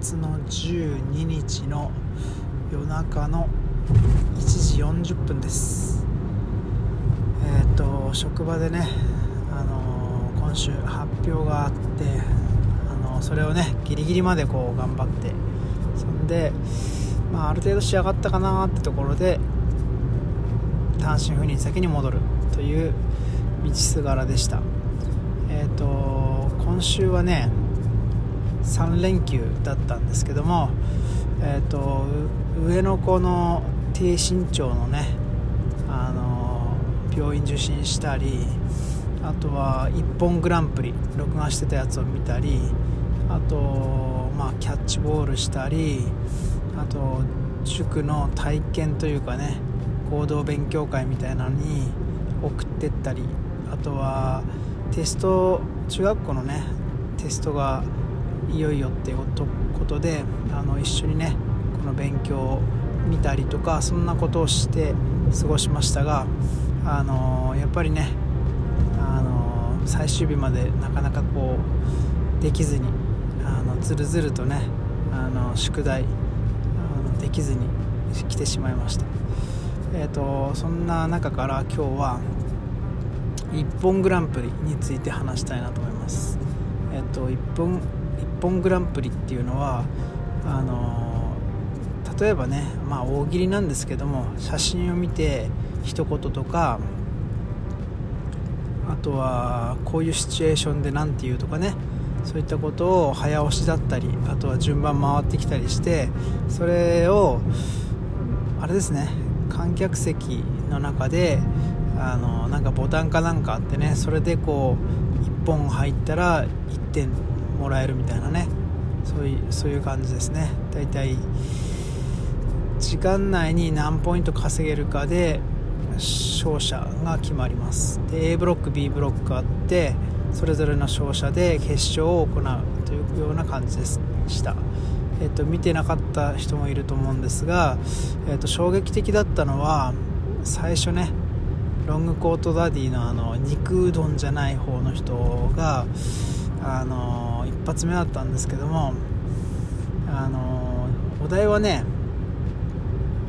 月の12日の夜中の1時40分です。えっ、ー、と職場でね、あのー、今週発表があって、あのー、それをねギリギリまでこう頑張って。そんで、まあ、ある程度仕上がったかなってところで単身赴任先に戻るという道すがらでした。えっ、と今週はね3連休だったんですけども、えーと、上の子の低身長のね、あの病院受診したりあとは「一本グランプリ」録画してたやつを見たりあと、まあ、キャッチボールしたりあと塾の体験というかね合同勉強会みたいなのに送ってったりあとはテスト中学校のねテストがいよいよっていうことであの一緒にねこの勉強を見たりとかそんなことをして過ごしましたがあのやっぱりねあの最終日までなかなかこうできずにあのずるずるとねあの宿題あのできずに来てしまいました、えーと、そんな中から今日は一本グランプリについて話したいなと思います。えっ、と一本本グランプリっていうのはあの例えばね、まあ、大喜利なんですけども写真を見て一言とかあとはこういうシチュエーションで何て言うとかねそういったことを早押しだったりあとは順番回ってきたりしてそれをあれですね観客席の中であのなんかボタンかなんかあってねそれでこう1本入ったら1点もらえるみたいなね。そういうそういう感じですね。だいたい時間内に何ポイント稼げるかで勝者が決まります。で A ブロック B ブロックあってそれぞれの勝者で決勝を行うというような感じでした、えっと、見てなかった人もいると思うんですが、えっと、衝撃的だったのは最初ねロングコートダディのあの肉うどんじゃない方の人があの一発目だったんですけどもあのお題はね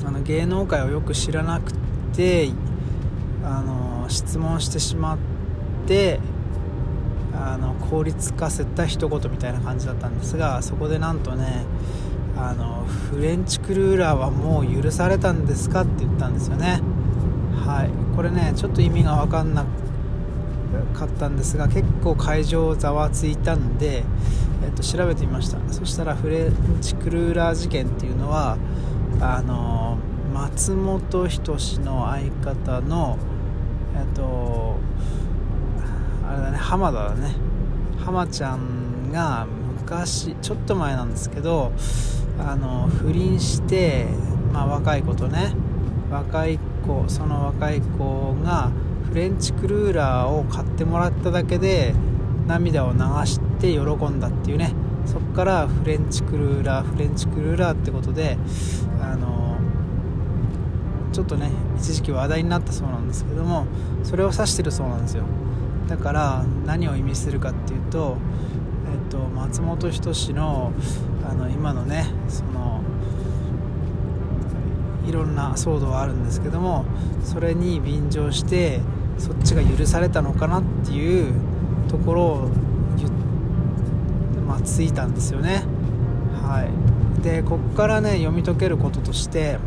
あの芸能界をよく知らなくてあの質問してしまってあの効率化せた一言みたいな感じだったんですがそこでなんとねあのフレンチクルーラーはもう許されたんですかって言ったんですよね。はい。これねちょっと意味が分かんなくかったんですが結構会場ざわついたんで、えっと、調べてみました。そしたらフレンチクルーラー事件っていうのはあの松本人志の相方のえっとあれだね浜田だね。浜ちゃんが昔ちょっと前なんですけどあの不倫して、まあ、若い子とね若い子その若い子がフレンチクルーラーを買ってもらっただけで涙を流して喜んだっていうね。そこからフレンチクルーラーフレンチクルーラーってことであのちょっとね一時期話題になったそうなんですけどもそれを指してるそうなんですよ。だから何を意味するかっていうと、えっと、松本人志のあの今のねそのいろんな騒動はあるんですけどもそれに便乗してそっちが許されたのかなっていうところをまあ、ついたんですよね。はい。でこっからね読み解けることとして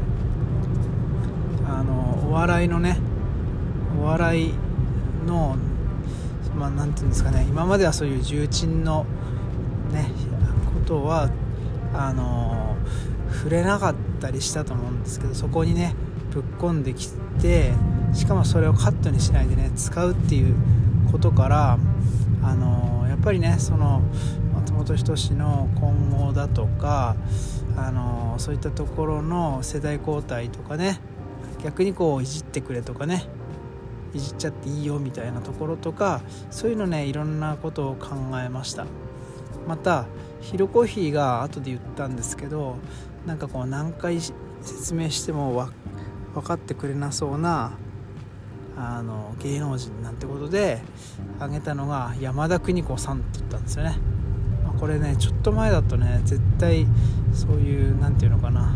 あのお笑いのねお笑いのまあ何て言うんですかね今まではそういう重鎮のねことはあの触れなかったりしたと思うんですけどそこにねぶっ込んできてしかもそれをカットにしないでね使うっていうことからあのやっぱりねその松本人志の今後だとかあのそういったところの世代交代とかね逆にこういじってくれとかねいじっちゃっていいよみたいなところとかそういうのねいろんなことを考えました。またヒロコーヒーが後で言ったんですけどなんかこう何回説明しても分かってくれなそうなあの芸能人なんてことで挙げたのが山田邦子さんって言ったんですよね、まあ、これねちょっと前だとね絶対そういう何て言うのかな。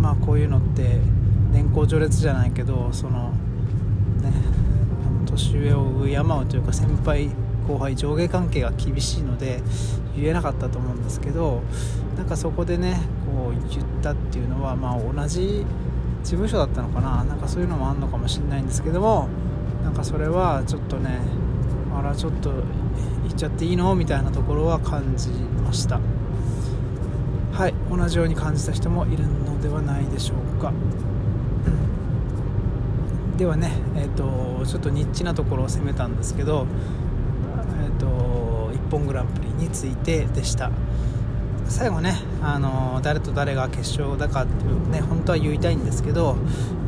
まあこういうのって年功序列じゃないけどそのね年上を敬うというか先輩後輩上下関係が厳しいので言えなかったと思うんですけどなんかそこでねこう言ったっていうのはまあ同じ事務所だったのかな？なんかそういうのもあんのかもしれないんですけどもなんかそれはちょっとねあらちょっと言っちゃっていいの？みたいなところは感じました。はい同じように感じた人もいるのではないでしょうか。ではねえっ、ー、とちょっとニッチなところを攻めたんですけどえっ、ー、と一本グランプリについてでした。最後ね、あの誰と誰が決勝だかっていうね本当は言いたいんですけど、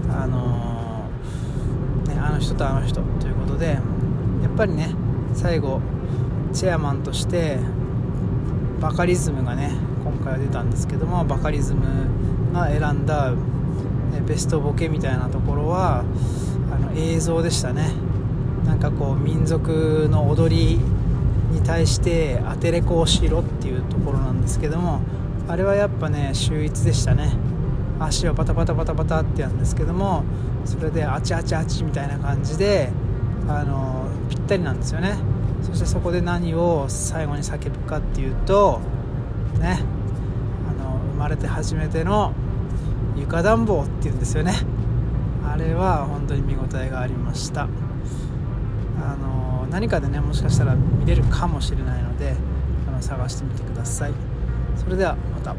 あのね、あの人とあの人ということでやっぱりね最後チェアマンとしてバカリズムがね今回は出たんですけどもバカリズムが選んだ、ね、ベストボケみたいなところはあの映像でしたね。なんかこう民族の踊りに対してアテレコをしろっていうところなんですけどもあれはやっぱね秀逸でしたね。足をパタパタパタパタってやるんですけどもそれであちあちあちみたいな感じであのぴったりなんですよね。そしてそこで何を最後に叫ぶかっていうとねあの生まれて初めての床暖房っていうんですよね。あれは本当に見応えがありました。あの何かでねもしかしたら見れるかもしれないのであの探してみてください。それではまた。